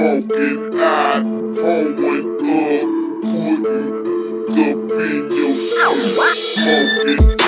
smoking hot, pulling up, putting up in your shit. Smoking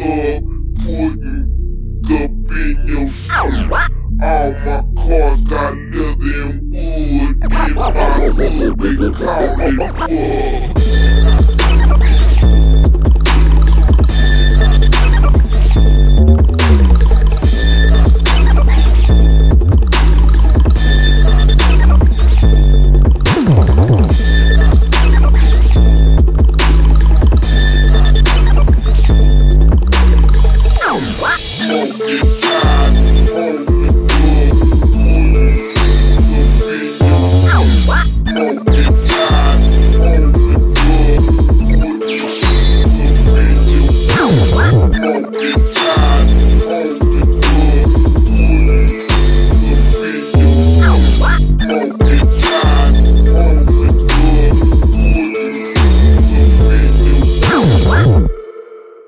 up, putting up in your shit. All my cars got leather and wood. In my hood, they call.